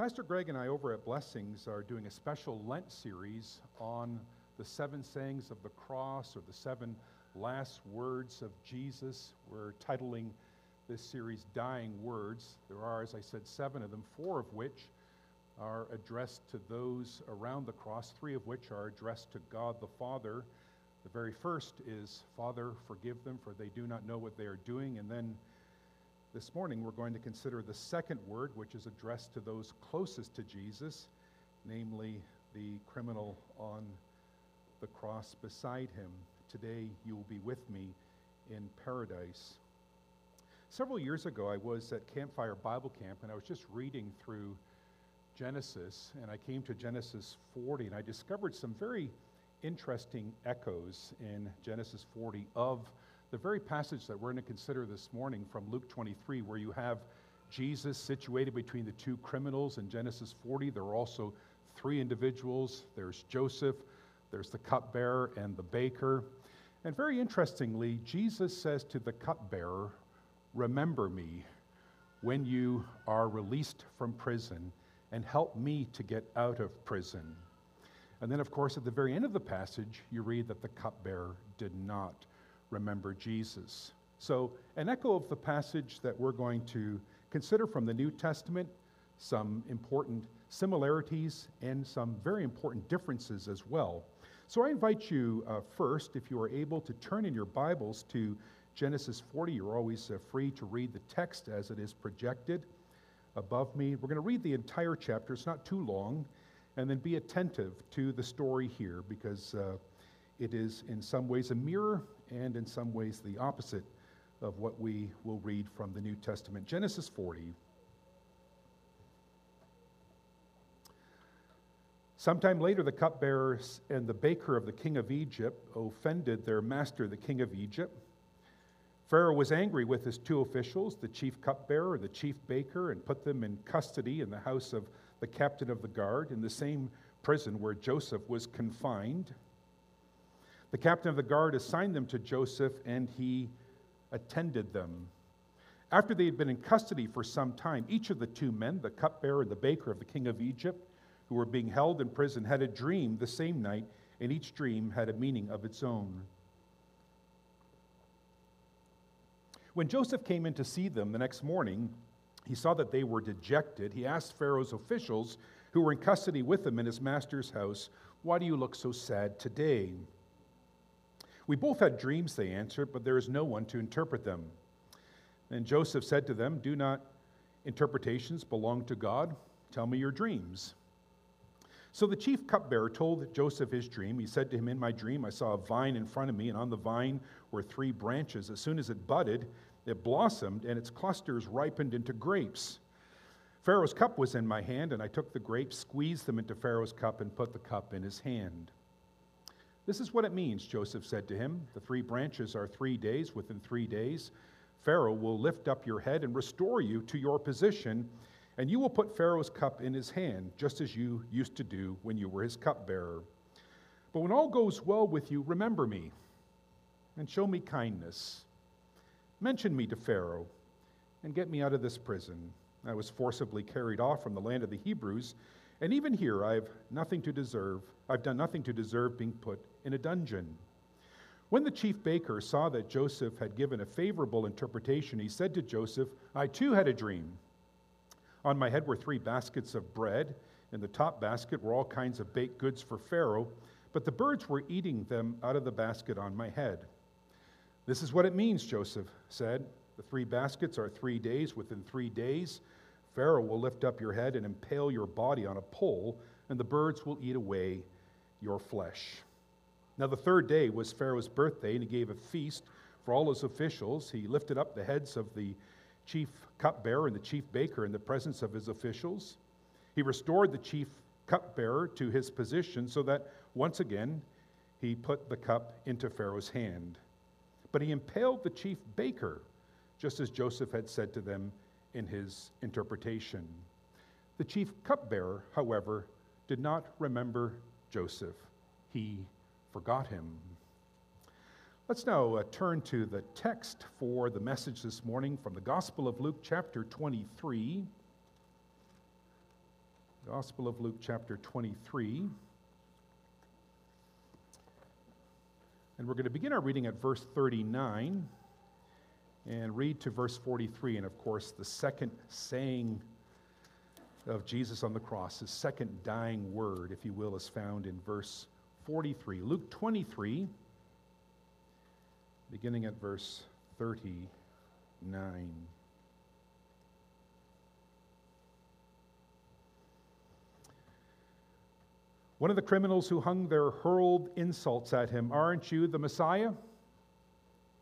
Pastor Greg and I over at Blessings are doing a special Lent series on the seven sayings of the cross or the seven last words of Jesus. We're titling this series Dying Words. There are, as I said, seven of them, four of which are addressed to those around the cross, three of which are addressed to God the Father. The very first is, Father, forgive them, for they do not know what they are doing. And then this morning we're going to consider the second word, which is addressed to those closest to Jesus, namely the criminal on the cross beside him. Today you will be with me in paradise. Several years ago, I was at Campfire Bible Camp and I was just reading through Genesis, and I came to Genesis 40, and I discovered some very interesting echoes in Genesis 40 of the very passage that we're going to consider this morning from Luke 23, where you have Jesus situated between the two criminals in Genesis 40. There are also three individuals there's Joseph, there's the cupbearer, and the baker. And very interestingly, Jesus says to the cupbearer, Remember me when you are released from prison and help me to get out of prison. And then, of course, at the very end of the passage, you read that the cupbearer did not remember Jesus. So, an echo of the passage that we're going to consider from the New Testament, some important similarities and some very important differences as well. So, I invite you uh, first, if you are able to turn in your Bibles to Genesis 40. You're always uh, free to read the text as it is projected above me. We're going to read the entire chapter, it's not too long, and then be attentive to the story here because uh, it is in some ways a mirror and in some ways the opposite of what we will read from the New Testament. Genesis 40. Sometime later, the cupbearers and the baker of the king of Egypt offended their master, the king of Egypt. Pharaoh was angry with his two officials, the chief cupbearer and the chief baker, and put them in custody in the house of the captain of the guard, in the same prison where Joseph was confined. The captain of the guard assigned them to Joseph, and he attended them. After they had been in custody for some time, each of the two men, the cupbearer and the baker of the king of Egypt, who were being held in prison, had a dream the same night, and each dream had a meaning of its own. When Joseph came in to see them the next morning, he saw that they were dejected. He asked Pharaoh's officials, who were in custody with him in his master's house, Why do you look so sad today? We both had dreams, they answered, but there is no one to interpret them. And Joseph said to them, Do not interpretations belong to God? Tell me your dreams. So the chief cupbearer told Joseph his dream. He said to him, In my dream, I saw a vine in front of me, and on the vine were three branches. As soon as it budded, it blossomed, and its clusters ripened into grapes. Pharaoh's cup was in my hand, and I took the grapes, squeezed them into Pharaoh's cup, and put the cup in his hand. This is what it means, Joseph said to him. The three branches are three days. Within three days, Pharaoh will lift up your head and restore you to your position, and you will put Pharaoh's cup in his hand, just as you used to do when you were his cupbearer. But when all goes well with you, remember me and show me kindness. Mention me to Pharaoh and get me out of this prison. I was forcibly carried off from the land of the Hebrews, and even here I have nothing to deserve. I've done nothing to deserve being put in a dungeon. When the chief baker saw that Joseph had given a favorable interpretation, he said to Joseph, I too had a dream. On my head were three baskets of bread. In the top basket were all kinds of baked goods for Pharaoh, but the birds were eating them out of the basket on my head. This is what it means, Joseph said. The three baskets are three days. Within three days, Pharaoh will lift up your head and impale your body on a pole, and the birds will eat away your flesh. Now, the third day was Pharaoh's birthday, and he gave a feast for all his officials. He lifted up the heads of the chief cupbearer and the chief baker in the presence of his officials. He restored the chief cupbearer to his position so that once again he put the cup into Pharaoh's hand. But he impaled the chief baker, just as Joseph had said to them in his interpretation. The chief cupbearer, however, did not remember Joseph. He forgot him. Let's now uh, turn to the text for the message this morning from the Gospel of Luke, chapter 23. Gospel of Luke, chapter 23. And we're going to begin our reading at verse 39 and read to verse 43. And of course, the second saying of Jesus on the cross, his second dying word, if you will, is found in verse 43. Luke 23, beginning at verse 39. One of the criminals who hung there hurled insults at him Aren't you the Messiah?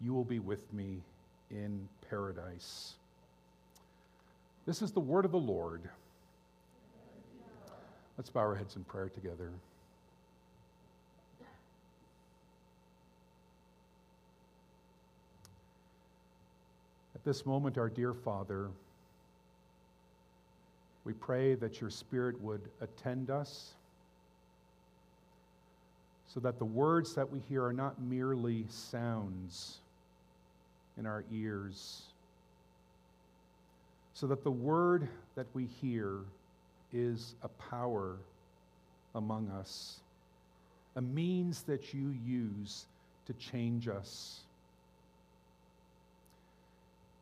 you will be with me in paradise. This is the word of the Lord. Let's bow our heads in prayer together. At this moment, our dear Father, we pray that your Spirit would attend us so that the words that we hear are not merely sounds in our ears, so that the word that we hear is a power among us, a means that you use to change us.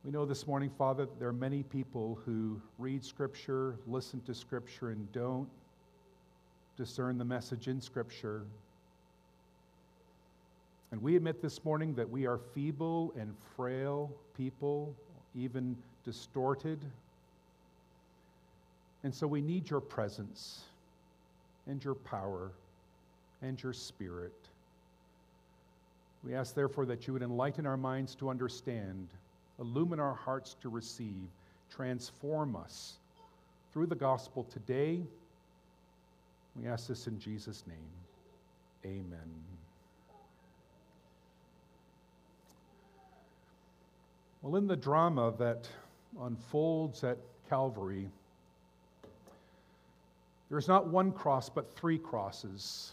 We know this morning, Father, there are many people who read Scripture, listen to Scripture, and don't discern the message in Scripture. And we admit this morning that we are feeble and frail people, even distorted. And so we need your presence and your power and your spirit. We ask, therefore, that you would enlighten our minds to understand illumine our hearts to receive, transform us through the gospel today. We ask this in Jesus' name. Amen. Well, in the drama that unfolds at Calvary, there's not one cross, but three crosses.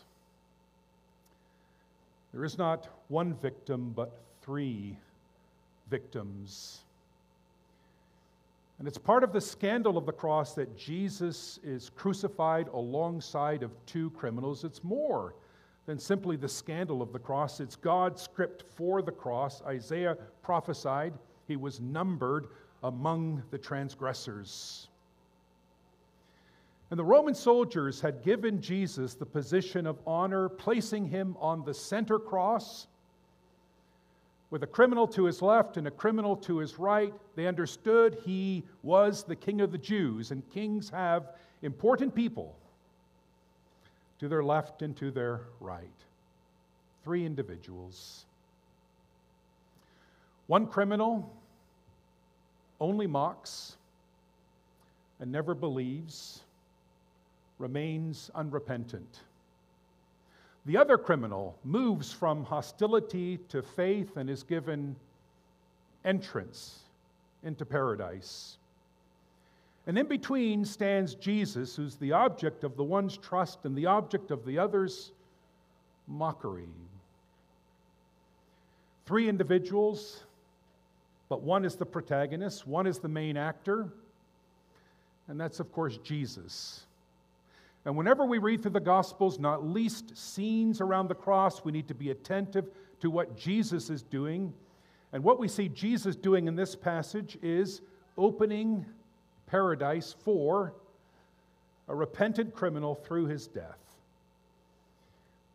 There is not one victim, but three victims. And it's part of the scandal of the cross that Jesus is crucified alongside of two criminals. It's more than simply the scandal of the cross, it's God's script for the cross. Isaiah prophesied he was numbered among the transgressors. And the Roman soldiers had given Jesus the position of honor, placing him on the center cross with a criminal to his left and a criminal to his right. They understood he was the king of the Jews, and kings have important people to their left and to their right. Three individuals. One criminal only mocks and never believes, remains unrepentant. The other criminal moves from hostility to faith and is given entrance into paradise. And in between stands Jesus, who's the object of the one's trust and the object of the other's mockery. Three individuals, but one is the protagonist, one is the main actor, and that's, of course, Jesus. And whenever we read through the Gospels, not least scenes around the cross, we need to be attentive to what Jesus is doing. And what we see Jesus doing in this passage is opening paradise for a repentant criminal through his death.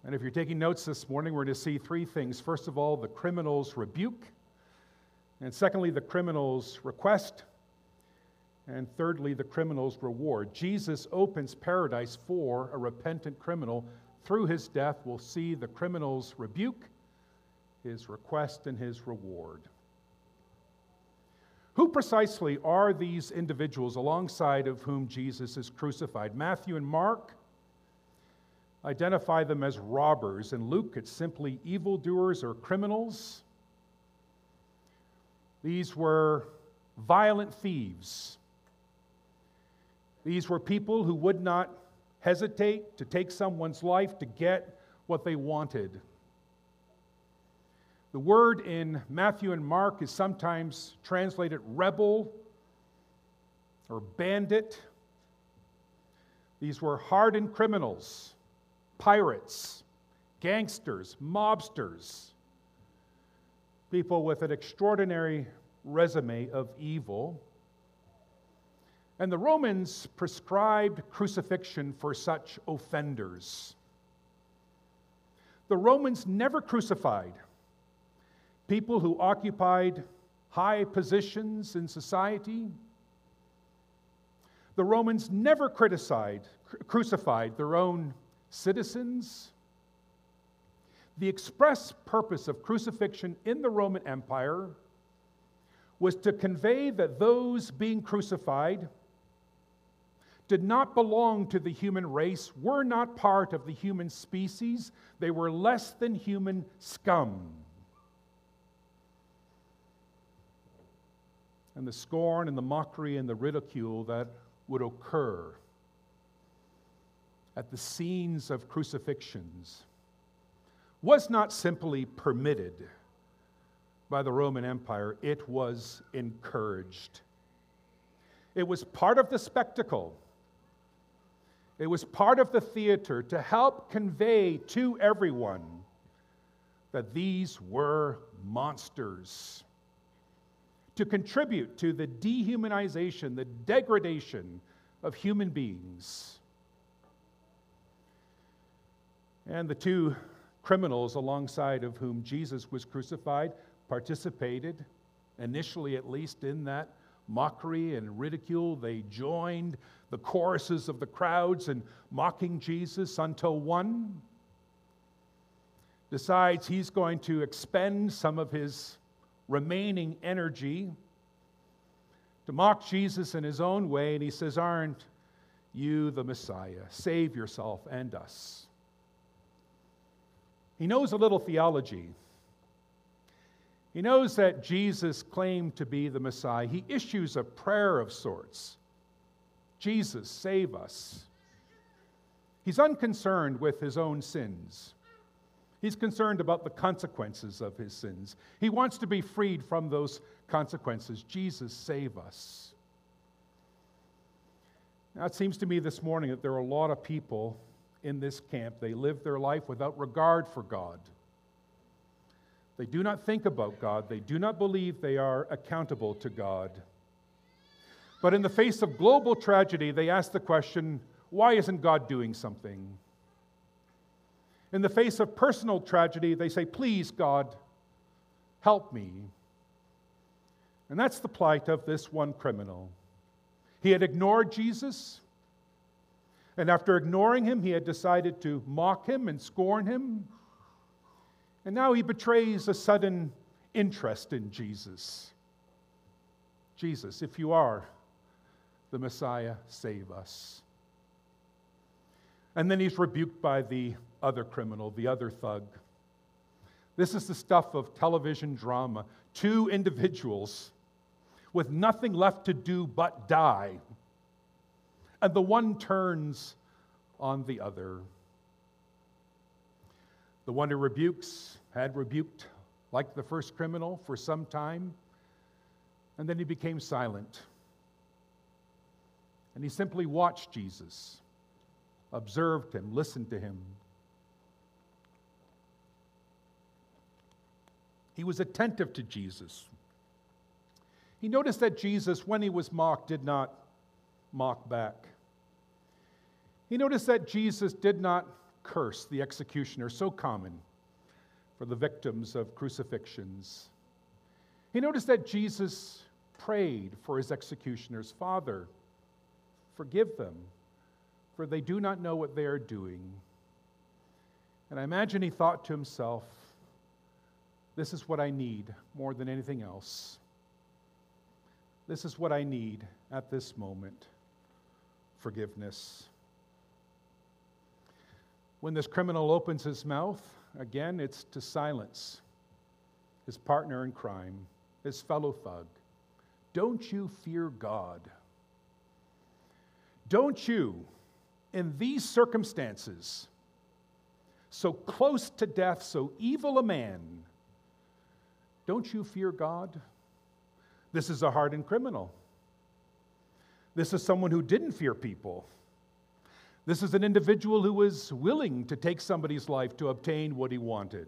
And if you're taking notes this morning, we're going to see three things. First of all, the criminal's rebuke. And secondly, the criminal's request. And thirdly, the criminal's reward. Jesus opens paradise for a repentant criminal. Through his death, we'll see the criminal's rebuke, his request, and his reward. Who precisely are these individuals alongside of whom Jesus is crucified? Matthew and Mark identify them as robbers. and Luke, it's simply evildoers or criminals. These were violent thieves. These were people who would not hesitate to take someone's life to get what they wanted. The word in Matthew and Mark is sometimes translated rebel or bandit. These were hardened criminals, pirates, gangsters, mobsters, people with an extraordinary resume of evil. And the Romans prescribed crucifixion for such offenders. The Romans never crucified people who occupied high positions in society. The Romans never criticized, crucified their own citizens. The express purpose of crucifixion in the Roman Empire was to convey that those being crucified did not belong to the human race, were not part of the human species, they were less than human scum. And the scorn and the mockery and the ridicule that would occur at the scenes of crucifixions was not simply permitted by the Roman Empire, it was encouraged. It was part of the spectacle. It was part of the theater to help convey to everyone that these were monsters, to contribute to the dehumanization, the degradation of human beings. And the two criminals alongside of whom Jesus was crucified participated, initially at least, in that mockery and ridicule. They joined the choruses of the crowds in mocking Jesus until one decides he's going to expend some of his remaining energy to mock Jesus in his own way, and he says, Aren't you the Messiah? Save yourself and us. He knows a little theology. He knows that Jesus claimed to be the Messiah. He issues a prayer of sorts Jesus, save us. He's unconcerned with his own sins. He's concerned about the consequences of his sins. He wants to be freed from those consequences. Jesus, save us. Now, it seems to me this morning that there are a lot of people in this camp. They live their life without regard for God. They do not think about God. They do not believe they are accountable to God. But in the face of global tragedy, they ask the question why isn't God doing something? In the face of personal tragedy, they say, Please, God, help me. And that's the plight of this one criminal. He had ignored Jesus, and after ignoring him, he had decided to mock him and scorn him. And now he betrays a sudden interest in Jesus. Jesus, if you are the Messiah, save us. And then he's rebuked by the other criminal, the other thug. This is the stuff of television drama. Two individuals with nothing left to do but die. And the one turns on the other. The one who rebukes had rebuked, like the first criminal, for some time, and then he became silent. And he simply watched Jesus, observed him, listened to him. He was attentive to Jesus. He noticed that Jesus, when he was mocked, did not mock back. He noticed that Jesus did not curse the executioner, so common for the victims of crucifixions. He noticed that Jesus prayed for his executioners Father, forgive them, for they do not know what they are doing. And I imagine he thought to himself, this is what I need more than anything else. This is what I need at this moment forgiveness. When this criminal opens his mouth, again, it's to silence his partner in crime, his fellow thug. Don't you fear God? Don't you, in these circumstances, so close to death, so evil a man, don't you fear God? This is a hardened criminal. This is someone who didn't fear people. This is an individual who was willing to take somebody's life to obtain what he wanted.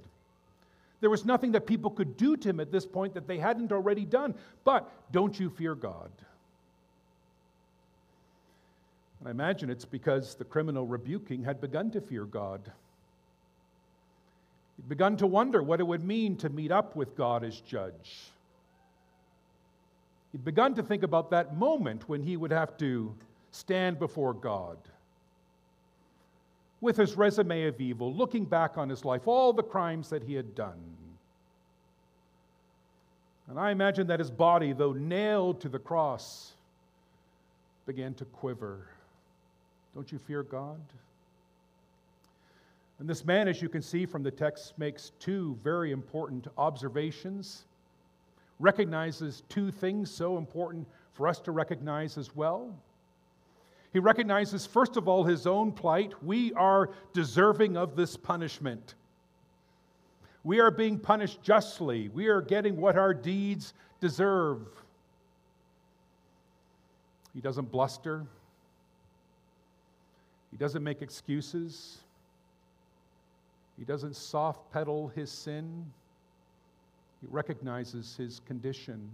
There was nothing that people could do to him at this point that they hadn't already done. But don't you fear God? And I imagine it's because the criminal rebuking had begun to fear God. He'd begun to wonder what it would mean to meet up with God as judge. He'd begun to think about that moment when he would have to stand before God with his resume of evil, looking back on his life, all the crimes that he had done. And I imagine that his body, though nailed to the cross, began to quiver. Don't you fear God? And this man, as you can see from the text, makes two very important observations, recognizes two things so important for us to recognize as well. He recognizes, first of all, his own plight. We are deserving of this punishment. We are being punished justly. We are getting what our deeds deserve. He doesn't bluster, he doesn't make excuses, he doesn't soft pedal his sin. He recognizes his condition.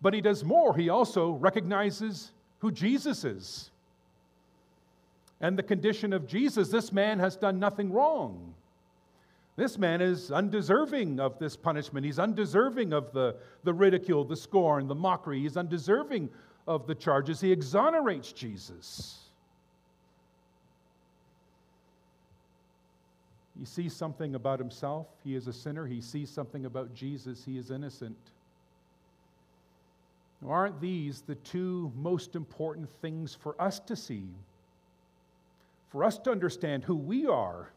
But he does more. He also recognizes who Jesus is and the condition of Jesus, this man has done nothing wrong. This man is undeserving of this punishment. He's undeserving of the, the ridicule, the scorn, the mockery. He's undeserving of the charges. He exonerates Jesus. He sees something about himself. He is a sinner. He sees something about Jesus. He is innocent. Now, aren't these the two most important things for us to see for us to understand who we are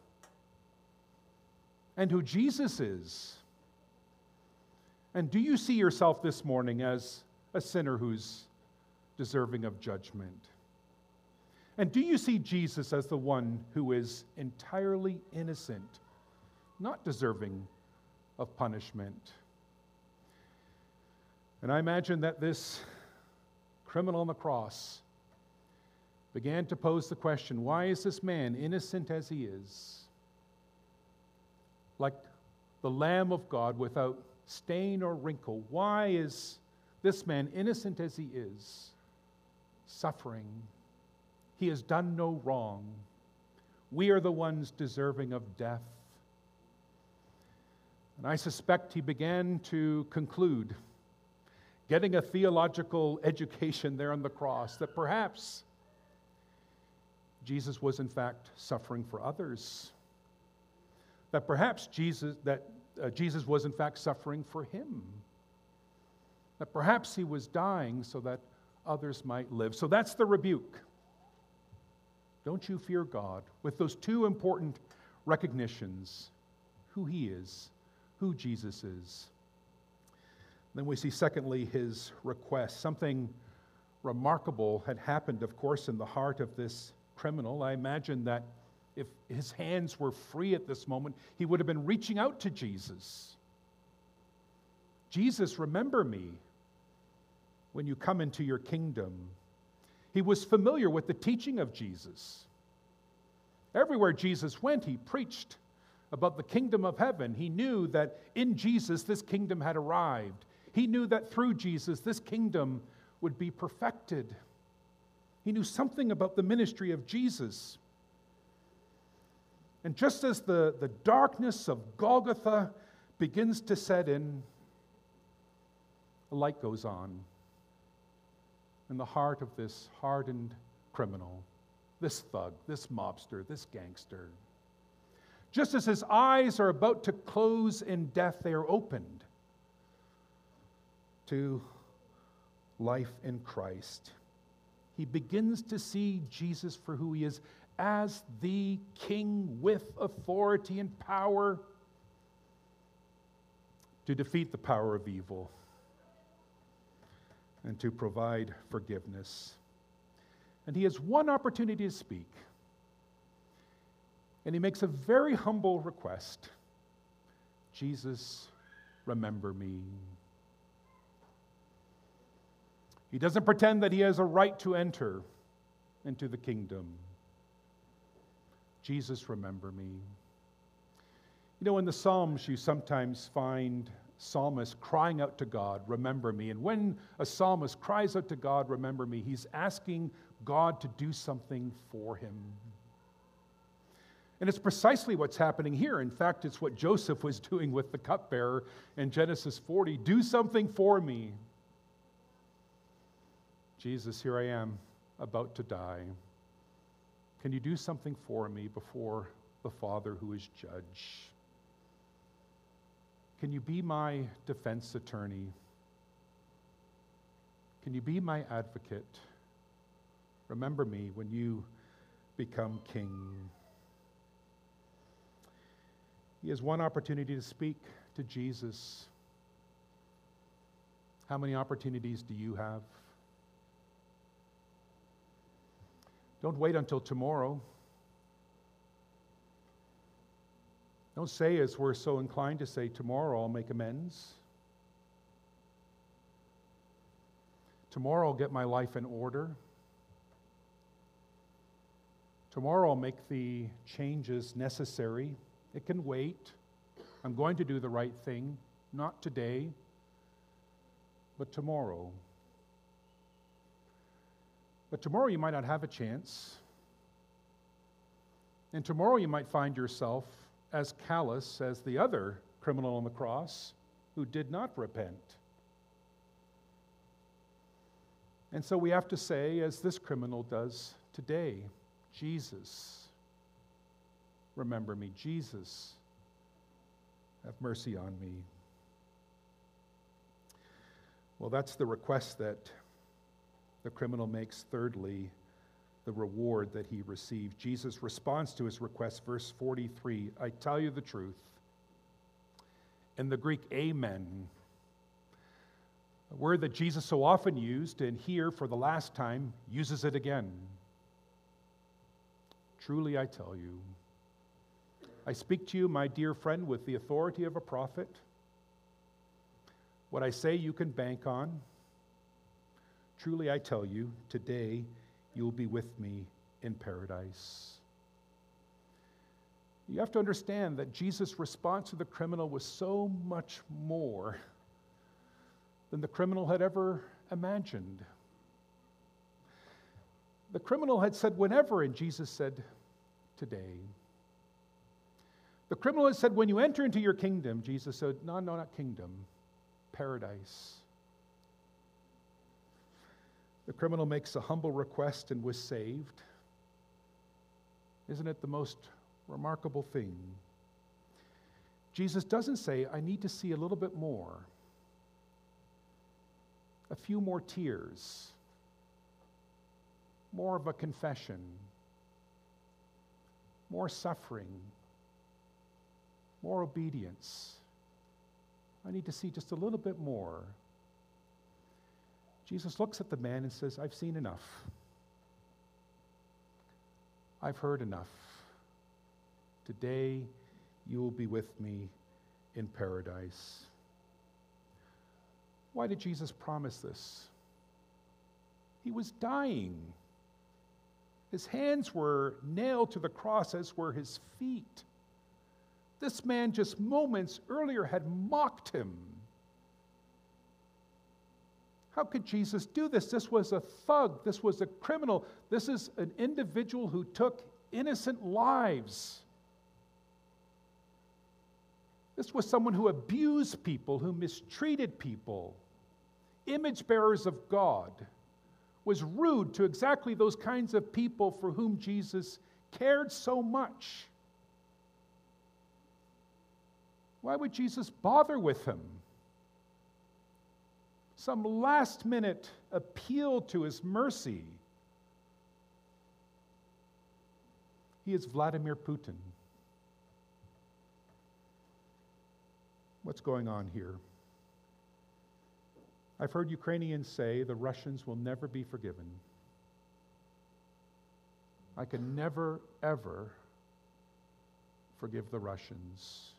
and who Jesus is. And do you see yourself this morning as a sinner who's deserving of judgment? And do you see Jesus as the one who is entirely innocent, not deserving of punishment? And I imagine that this criminal on the cross began to pose the question why is this man, innocent as he is, like the Lamb of God without stain or wrinkle, why is this man, innocent as he is, suffering? He has done no wrong. We are the ones deserving of death. And I suspect he began to conclude, getting a theological education there on the cross, that perhaps Jesus was in fact suffering for others. That perhaps Jesus, that uh, Jesus was in fact suffering for him. That perhaps he was dying so that others might live. So that's the rebuke. Don't you fear God with those two important recognitions who he is, who Jesus is. Then we see, secondly, his request. Something remarkable had happened, of course, in the heart of this criminal. I imagine that if his hands were free at this moment, he would have been reaching out to Jesus. Jesus, remember me when you come into your kingdom. He was familiar with the teaching of Jesus. Everywhere Jesus went, he preached about the kingdom of heaven. He knew that in Jesus, this kingdom had arrived. He knew that through Jesus, this kingdom would be perfected. He knew something about the ministry of Jesus. And just as the, the darkness of Golgotha begins to set in, a light goes on in the heart of this hardened criminal, this thug, this mobster, this gangster. Just as his eyes are about to close in death, they are opened to life in Christ. He begins to see Jesus for who he is as the king with authority and power to defeat the power of evil and to provide forgiveness. And he has one opportunity to speak. And he makes a very humble request Jesus, remember me. He doesn't pretend that he has a right to enter into the kingdom. Jesus, remember me. You know, in the Psalms, you sometimes find psalmists crying out to God, Remember me. And when a psalmist cries out to God, Remember me, he's asking God to do something for him. And it's precisely what's happening here. In fact, it's what Joseph was doing with the cupbearer in Genesis 40 Do something for me. Jesus, here I am, about to die. Can you do something for me before the Father who is judge? Can you be my defense attorney? Can you be my advocate? Remember me when you become king. He has one opportunity to speak to Jesus. How many opportunities do you have? Don't wait until tomorrow. Don't say, as we're so inclined to say, tomorrow I'll make amends. Tomorrow I'll get my life in order. Tomorrow I'll make the changes necessary. It can wait. I'm going to do the right thing, not today, but tomorrow. But tomorrow you might not have a chance. And tomorrow you might find yourself as callous as the other criminal on the cross who did not repent. And so we have to say, as this criminal does today, Jesus, remember me. Jesus, have mercy on me. Well, that's the request that the criminal makes. Thirdly, the reward that he received. Jesus responds to his request, verse 43 I tell you the truth. In the Greek, amen, a word that Jesus so often used, and here for the last time uses it again. Truly I tell you, I speak to you, my dear friend, with the authority of a prophet. What I say you can bank on. Truly I tell you, today you will be with me in paradise. You have to understand that Jesus' response to the criminal was so much more than the criminal had ever imagined. The criminal had said, whenever, and Jesus said, today. The criminal had said, when you enter into your kingdom, Jesus said, no, no, not kingdom, paradise. The criminal makes a humble request and was saved. Isn't it the most remarkable thing? Jesus doesn't say, I need to see a little bit more, a few more tears, more of a confession, more suffering, more obedience. I need to see just a little bit more. Jesus looks at the man and says, I've seen enough. I've heard enough. Today you will be with me in paradise. Why did Jesus promise this? He was dying. His hands were nailed to the cross, as were his feet. This man, just moments earlier, had mocked him. How could Jesus do this? This was a thug. This was a criminal. This is an individual who took innocent lives. This was someone who abused people, who mistreated people, image bearers of God, was rude to exactly those kinds of people for whom Jesus cared so much. Why would Jesus bother with him? Some last minute appeal to his mercy. He is Vladimir Putin. What's going on here? I've heard Ukrainians say the Russians will never be forgiven. I can never, ever forgive the Russians.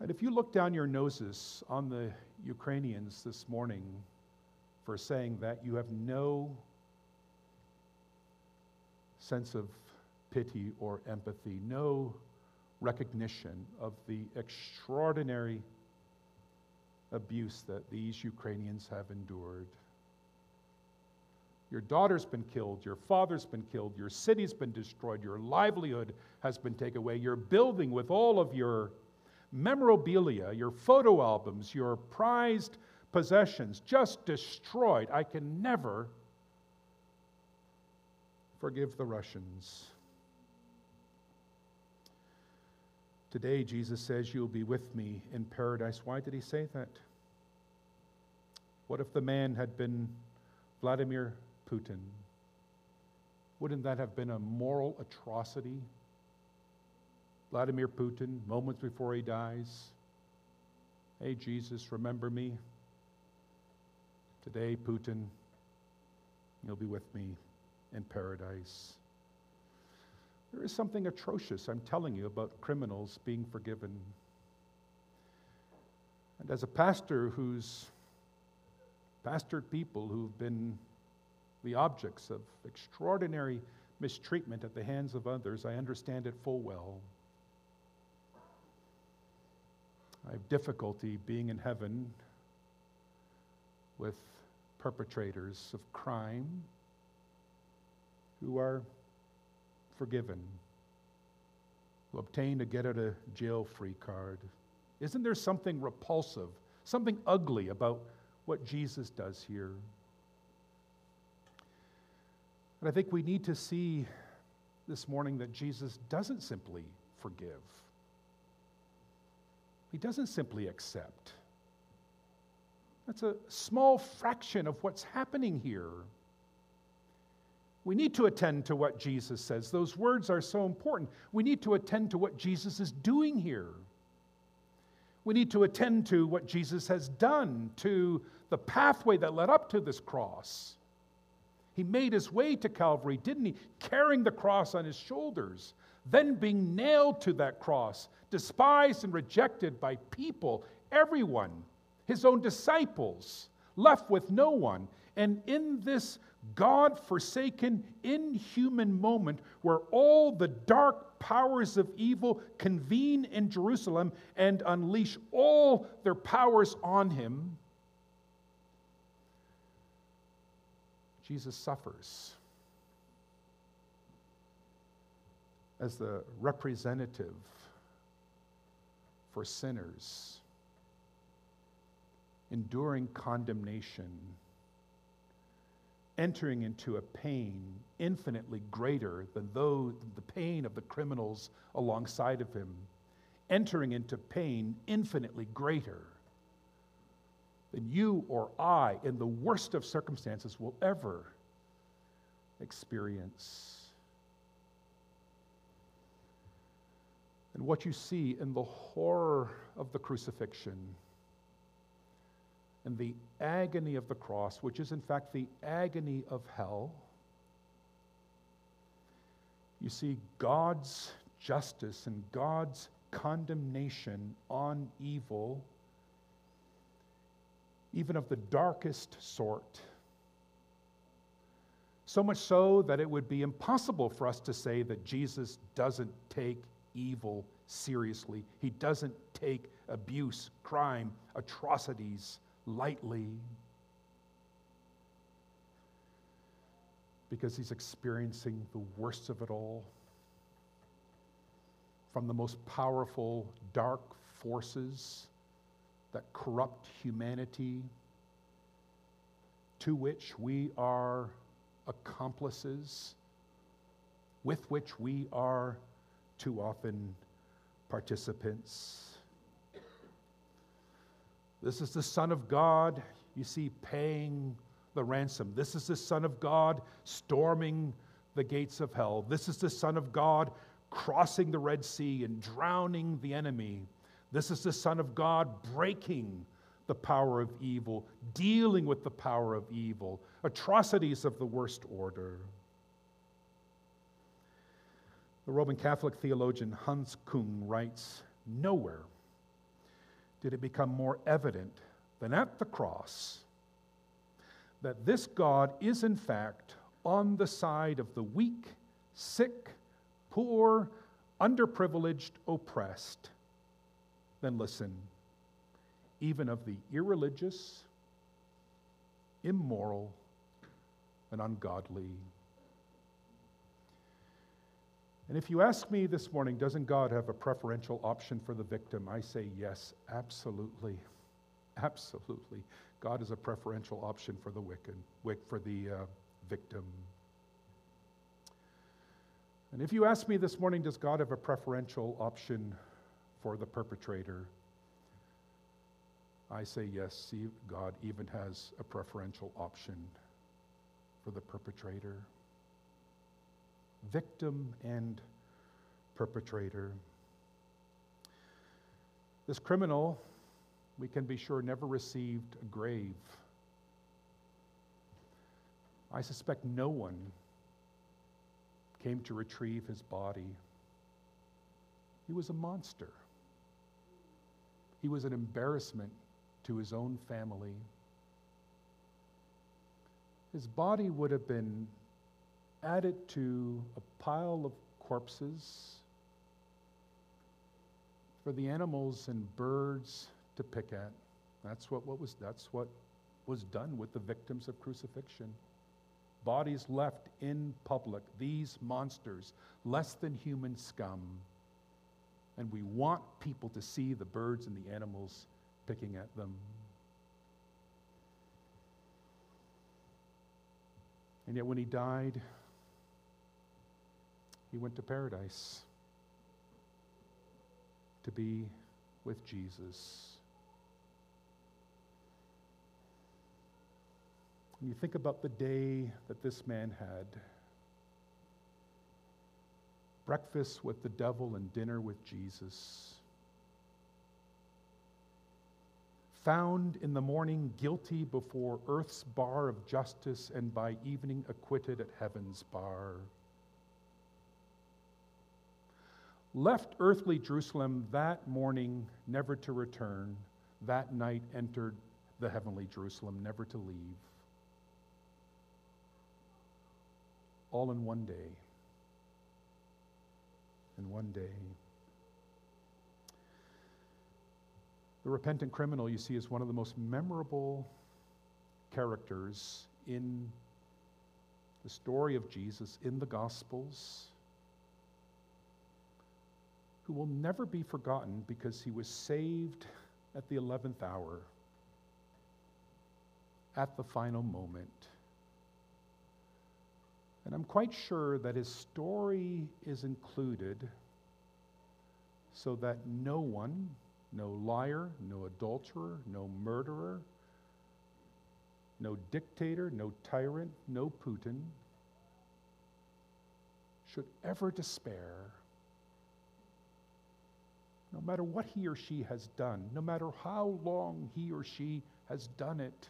And if you look down your noses on the Ukrainians this morning for saying that, you have no sense of pity or empathy, no recognition of the extraordinary abuse that these Ukrainians have endured. Your daughter's been killed, your father's been killed, your city's been destroyed, your livelihood has been taken away, your building with all of your memorabilia, your photo albums, your prized possessions just destroyed. I can never forgive the Russians. Today, Jesus says, You'll be with me in paradise. Why did he say that? What if the man had been Vladimir Putin? Wouldn't that have been a moral atrocity? Vladimir Putin, moments before he dies, Hey, Jesus, remember me. Today, Putin, you'll be with me in paradise. There is something atrocious, I'm telling you, about criminals being forgiven. And as a pastor who's pastored people who've been the objects of extraordinary mistreatment at the hands of others, I understand it full well. I have difficulty being in heaven with perpetrators of crime who are forgiven, who obtain a get out of jail free card. Isn't there something repulsive, something ugly about what Jesus does here? And I think we need to see this morning that Jesus doesn't simply forgive, He doesn't simply accept. That's a small fraction of what's happening here. We need to attend to what Jesus says. Those words are so important. We need to attend to what Jesus is doing here. We need to attend to what Jesus has done, to the pathway that led up to this cross. He made his way to Calvary, didn't he? Carrying the cross on his shoulders, then being nailed to that cross, despised and rejected by people, everyone, his own disciples, left with no one. And in this God forsaken, inhuman moment where all the dark powers of evil convene in Jerusalem and unleash all their powers on him, Jesus suffers as the representative for sinners, enduring condemnation entering into a pain infinitely greater than though the pain of the criminals alongside of him, entering into pain infinitely greater than you or I, in the worst of circumstances, will ever experience. And what you see in the horror of the crucifixion and the agony of the cross, which is in fact the agony of hell, you see God's justice and God's condemnation on evil, even of the darkest sort. So much so that it would be impossible for us to say that Jesus doesn't take evil seriously. He doesn't take abuse, crime, atrocities lightly because he's experiencing the worst of it all from the most powerful dark forces that corrupt humanity, to which we are accomplices, with which we are too often participants. This is the Son of God. you see paying the ransom. This is the Son of God storming the gates of hell. This is the Son of God crossing the Red Sea and drowning the enemy. This is the Son of God breaking the power of evil, dealing with the power of evil, atrocities of the worst order. The Roman Catholic theologian Hans Kung writes Nowhere did it become more evident than at the cross that this God is, in fact, on the side of the weak, sick, poor, underprivileged, oppressed. Then listen, even of the irreligious, immoral, and ungodly. And if you ask me this morning, doesn't God have a preferential option for the victim? I say yes, absolutely. Absolutely. God is a preferential option for the wicked, for the uh, victim. And if you ask me this morning, does God have a preferential option for the perpetrator? I say yes, God even has a preferential option for the perpetrator victim and perpetrator. This criminal, we can be sure, never received a grave. I suspect no one came to retrieve his body. He was a monster. He was an embarrassment to his own family. His body would have been added to a pile of corpses for the animals and birds to pick at. That's what, what was that's what was done with the victims of crucifixion. Bodies left in public, these monsters, less than human scum. And we want people to see the birds and the animals picking at them. And yet, when he died, he went to paradise to be with Jesus. When you think about the day that this man had breakfast with the devil and dinner with Jesus. Found in the morning guilty before earth's bar of justice and by evening acquitted at heaven's bar left earthly Jerusalem that morning, never to return, that night entered the heavenly Jerusalem, never to leave. All in one day. In one day. The repentant criminal, you see, is one of the most memorable characters in the story of Jesus in the Gospels who will never be forgotten because he was saved at the 11th hour, at the final moment. And I'm quite sure that his story is included so that no one, no liar, no adulterer, no murderer, no dictator, no tyrant, no Putin should ever despair no matter what he or she has done, no matter how long he or she has done it,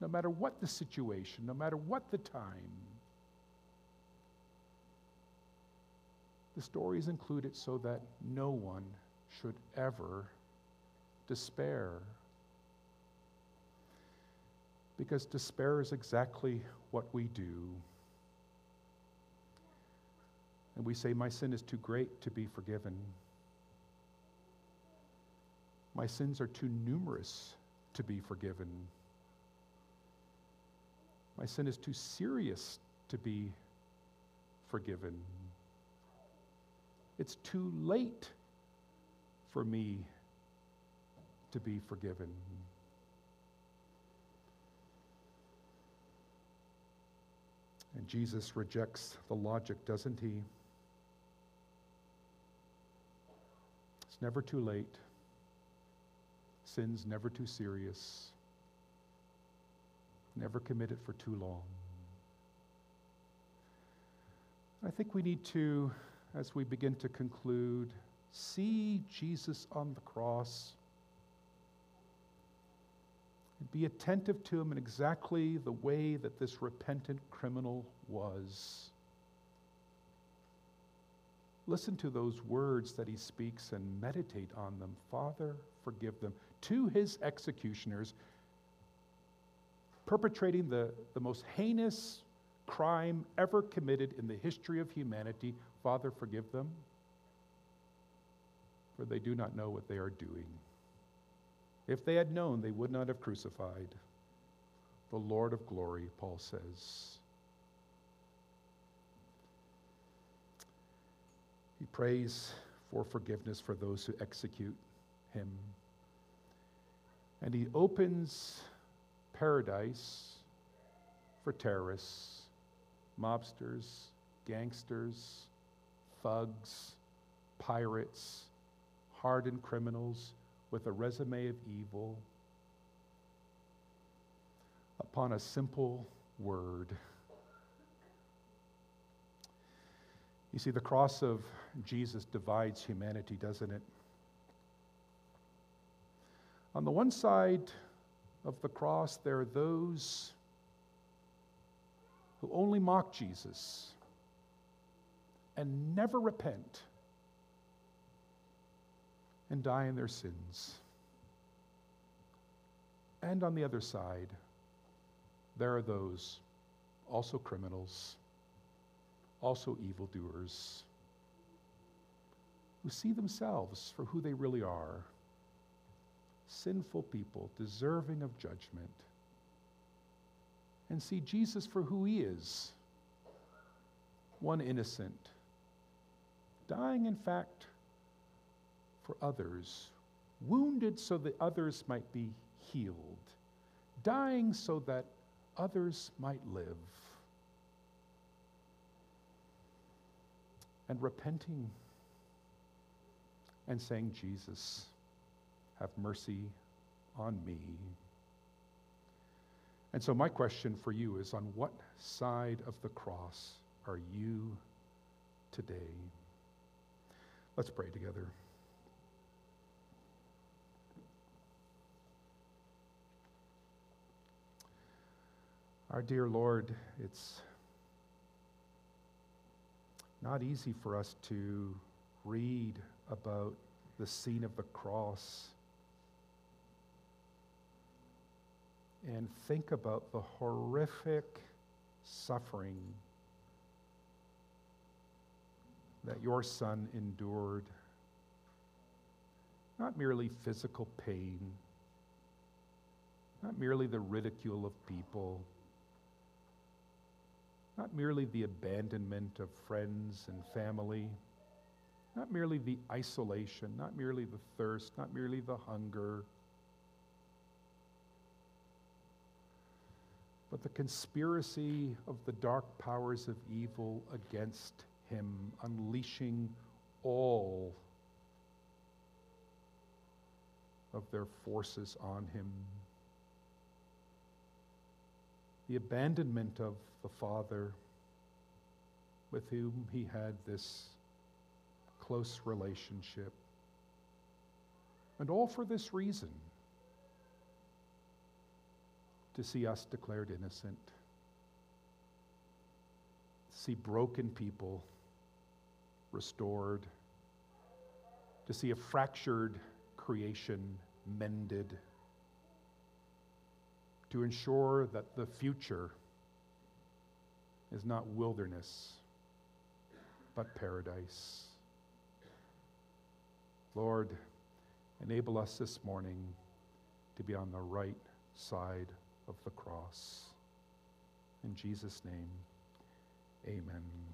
no matter what the situation, no matter what the time. The story is included so that no one should ever despair. Because despair is exactly what we do. And we say, My sin is too great to be forgiven. My sins are too numerous to be forgiven. My sin is too serious to be forgiven. It's too late for me to be forgiven. And Jesus rejects the logic, doesn't he? It's never too late sin's never too serious. never committed for too long. I think we need to, as we begin to conclude, see Jesus on the cross and be attentive to him in exactly the way that this repentant criminal was. Listen to those words that he speaks and meditate on them. Father, forgive them. To his executioners, perpetrating the, the most heinous crime ever committed in the history of humanity, Father, forgive them, for they do not know what they are doing. If they had known, they would not have crucified the Lord of glory, Paul says. He prays for forgiveness for those who execute him. And he opens paradise for terrorists, mobsters, gangsters, thugs, pirates, hardened criminals with a resume of evil upon a simple word. You see, the cross of Jesus divides humanity, doesn't it? On the one side of the cross, there are those who only mock Jesus and never repent and die in their sins. And on the other side, there are those, also criminals, also evildoers, who see themselves for who they really are sinful people, deserving of judgment, and see Jesus for who he is one innocent, dying, in fact, for others, wounded so that others might be healed, dying so that others might live, and repenting and saying, Jesus, have mercy on me. And so, my question for you is on what side of the cross are you today? Let's pray together. Our dear Lord, it's not easy for us to read about the scene of the cross and think about the horrific suffering that your son endured. Not merely physical pain, not merely the ridicule of people not merely the abandonment of friends and family, not merely the isolation, not merely the thirst, not merely the hunger, but the conspiracy of the dark powers of evil against him, unleashing all of their forces on him the abandonment of the Father with whom he had this close relationship. And all for this reason to see us declared innocent, see broken people restored, to see a fractured creation mended to ensure that the future is not wilderness, but paradise. Lord, enable us this morning to be on the right side of the cross. In Jesus' name, amen.